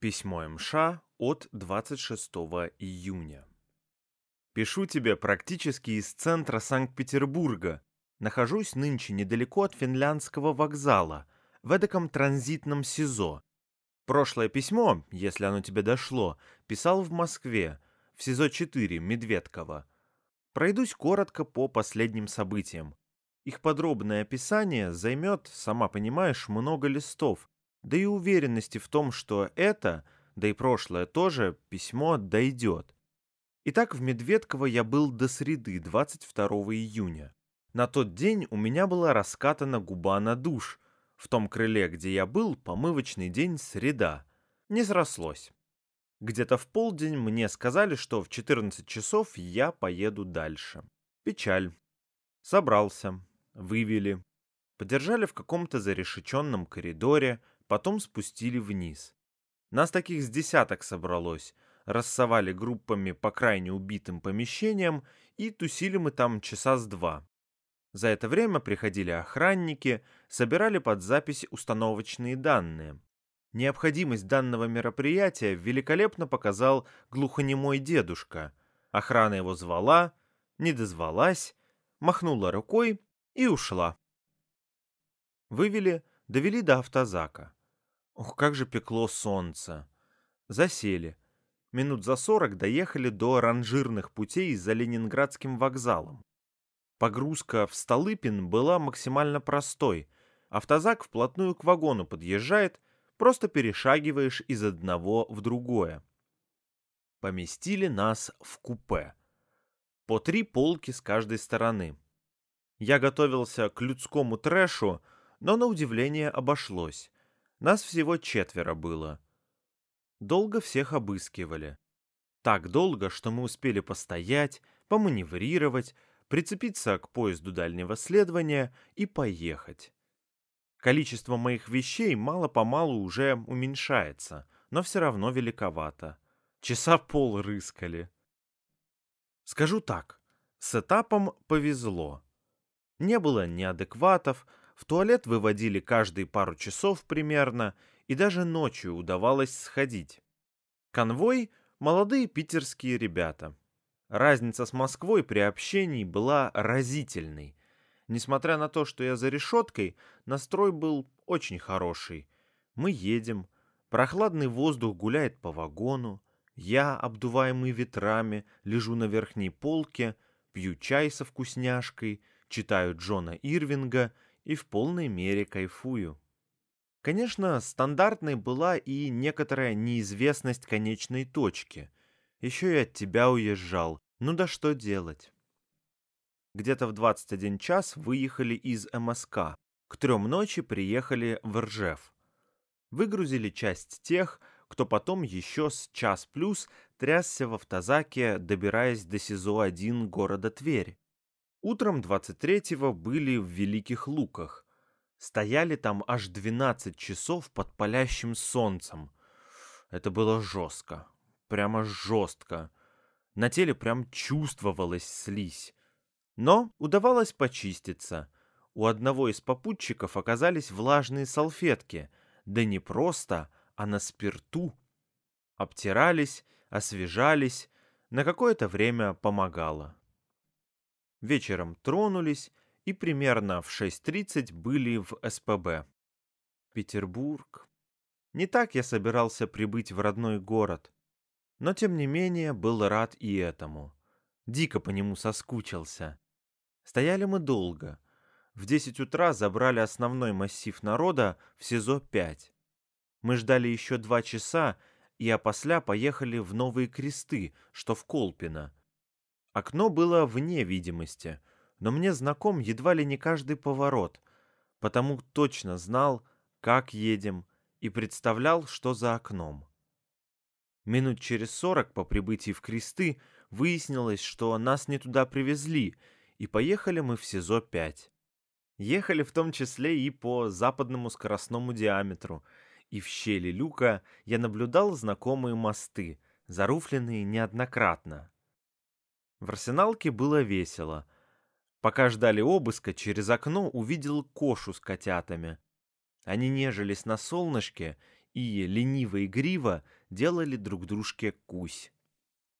Письмо МШ от 26 июня. Пишу тебе практически из центра Санкт-Петербурга. Нахожусь нынче недалеко от финляндского вокзала, в эдаком транзитном СИЗО. Прошлое письмо, если оно тебе дошло, писал в Москве, в СИЗО-4 Медведково. Пройдусь коротко по последним событиям. Их подробное описание займет, сама понимаешь, много листов, да и уверенности в том, что это, да и прошлое тоже, письмо дойдет. Итак, в Медведково я был до среды, 22 июня. На тот день у меня была раскатана губа на душ. В том крыле, где я был, помывочный день среда. Не срослось. Где-то в полдень мне сказали, что в 14 часов я поеду дальше. Печаль. Собрался. Вывели. Подержали в каком-то зарешеченном коридоре, потом спустили вниз. Нас таких с десяток собралось, рассовали группами по крайне убитым помещениям и тусили мы там часа с два. За это время приходили охранники, собирали под запись установочные данные. Необходимость данного мероприятия великолепно показал глухонемой дедушка. Охрана его звала, не дозвалась, махнула рукой и ушла. Вывели, довели до автозака. Ох, как же пекло солнце. Засели. Минут за сорок доехали до ранжирных путей за Ленинградским вокзалом. Погрузка в Столыпин была максимально простой. Автозак вплотную к вагону подъезжает, просто перешагиваешь из одного в другое. Поместили нас в купе. По три полки с каждой стороны. Я готовился к людскому трэшу, но на удивление обошлось. Нас всего четверо было. Долго всех обыскивали. Так долго, что мы успели постоять, поманеврировать, прицепиться к поезду дальнего следования и поехать. Количество моих вещей мало-помалу уже уменьшается, но все равно великовато. Часа пол рыскали. Скажу так, с этапом повезло. Не было неадекватов, в туалет выводили каждые пару часов примерно, и даже ночью удавалось сходить. Конвой — молодые питерские ребята. Разница с Москвой при общении была разительной. Несмотря на то, что я за решеткой, настрой был очень хороший. Мы едем, прохладный воздух гуляет по вагону, я, обдуваемый ветрами, лежу на верхней полке, пью чай со вкусняшкой, читаю Джона Ирвинга — и в полной мере кайфую. Конечно, стандартной была и некоторая неизвестность конечной точки. Еще и от тебя уезжал. Ну да что делать? Где-то в 21 час выехали из МСК. К трем ночи приехали в Ржев. Выгрузили часть тех, кто потом еще с час плюс трясся в автозаке, добираясь до СИЗО-1 города Тверь. Утром 23-го были в Великих Луках. Стояли там аж 12 часов под палящим солнцем. Это было жестко. Прямо жестко. На теле прям чувствовалась слизь. Но удавалось почиститься. У одного из попутчиков оказались влажные салфетки. Да не просто, а на спирту. Обтирались, освежались. На какое-то время помогало. Вечером тронулись и примерно в 6.30 были в СПБ. Петербург. Не так я собирался прибыть в родной город. Но тем не менее был рад и этому. Дико по нему соскучился. Стояли мы долго. В 10 утра забрали основной массив народа в СИЗО-5. Мы ждали еще два часа, и опосля поехали в Новые Кресты, что в Колпино, Окно было вне видимости, но мне знаком едва ли не каждый поворот, потому точно знал, как едем, и представлял, что за окном. Минут через сорок по прибытии в Кресты выяснилось, что нас не туда привезли, и поехали мы в СИЗО-5. Ехали в том числе и по западному скоростному диаметру, и в щели люка я наблюдал знакомые мосты, заруфленные неоднократно, в арсеналке было весело. Пока ждали обыска, через окно увидел кошу с котятами. Они нежились на солнышке и лениво и гриво делали друг дружке кусь.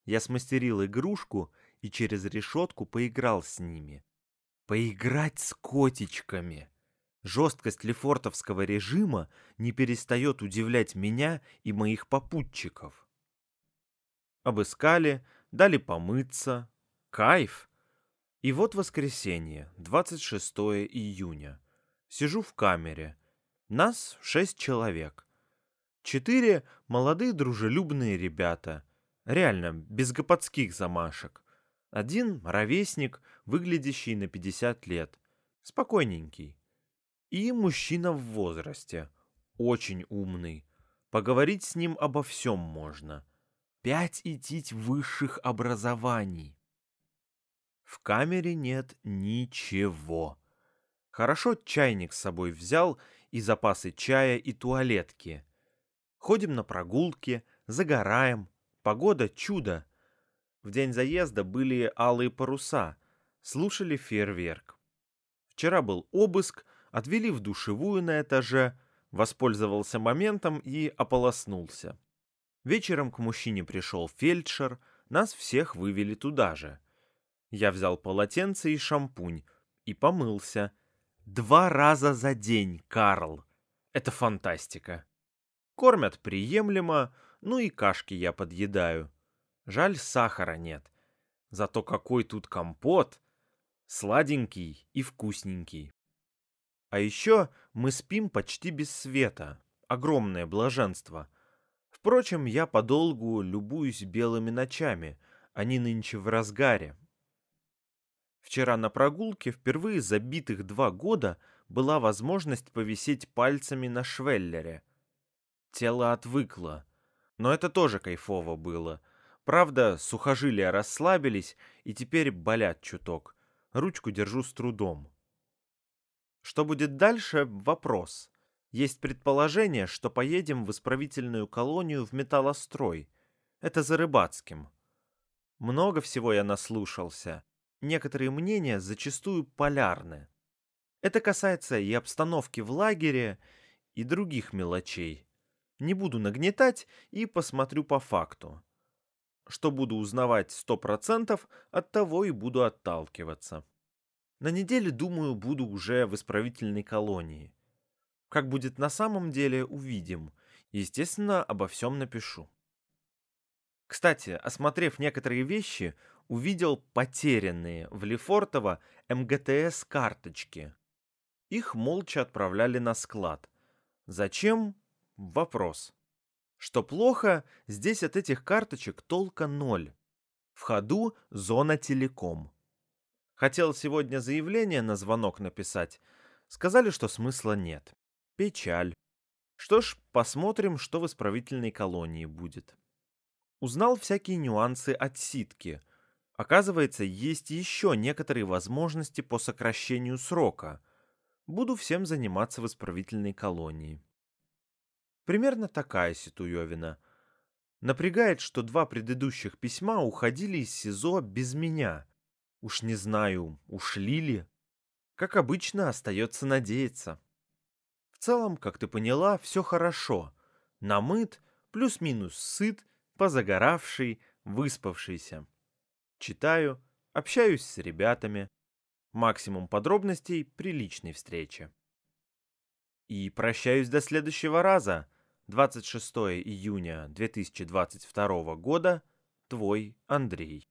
Я смастерил игрушку и через решетку поиграл с ними. Поиграть с котичками. Жесткость лефортовского режима не перестает удивлять меня и моих попутчиков. Обыскали, дали помыться. Кайф! И вот воскресенье, 26 июня. Сижу в камере. Нас шесть человек. Четыре молодые дружелюбные ребята. Реально, без гопотских замашек. Один ровесник, выглядящий на 50 лет. Спокойненький. И мужчина в возрасте. Очень умный. Поговорить с ним обо всем можно. Пять идтить высших образований. В камере нет ничего. Хорошо чайник с собой взял и запасы чая и туалетки. Ходим на прогулки, загораем. Погода чудо. В день заезда были алые паруса. Слушали фейерверк. Вчера был обыск, отвели в душевую на этаже, воспользовался моментом и ополоснулся. Вечером к мужчине пришел фельдшер, нас всех вывели туда же — я взял полотенце и шампунь и помылся. Два раза за день, Карл. Это фантастика. Кормят приемлемо, ну и кашки я подъедаю. Жаль, сахара нет. Зато какой тут компот. Сладенький и вкусненький. А еще мы спим почти без света. Огромное блаженство. Впрочем, я подолгу любуюсь белыми ночами. Они нынче в разгаре. Вчера на прогулке впервые за битых два года была возможность повисеть пальцами на швеллере. Тело отвыкло, но это тоже кайфово было. Правда, сухожилия расслабились и теперь болят чуток. Ручку держу с трудом. Что будет дальше – вопрос. Есть предположение, что поедем в исправительную колонию в металлострой. Это за Рыбацким. Много всего я наслушался некоторые мнения зачастую полярны. Это касается и обстановки в лагере, и других мелочей. Не буду нагнетать и посмотрю по факту. Что буду узнавать сто процентов, от того и буду отталкиваться. На неделе, думаю, буду уже в исправительной колонии. Как будет на самом деле, увидим. Естественно, обо всем напишу. Кстати, осмотрев некоторые вещи, увидел потерянные в Лефортово МГТС карточки. Их молча отправляли на склад. Зачем? Вопрос. Что плохо, здесь от этих карточек толка ноль. В ходу зона телеком. Хотел сегодня заявление на звонок написать. Сказали, что смысла нет. Печаль. Что ж, посмотрим, что в исправительной колонии будет. Узнал всякие нюансы от ситки – Оказывается, есть еще некоторые возможности по сокращению срока. Буду всем заниматься в исправительной колонии. Примерно такая ситуевина. Напрягает, что два предыдущих письма уходили из СИЗО без меня. Уж не знаю, ушли ли. Как обычно, остается надеяться. В целом, как ты поняла, все хорошо. Намыт, плюс-минус сыт, позагоравший, выспавшийся. Читаю, общаюсь с ребятами. Максимум подробностей при личной встрече. И прощаюсь до следующего раза. 26 июня 2022 года. Твой Андрей.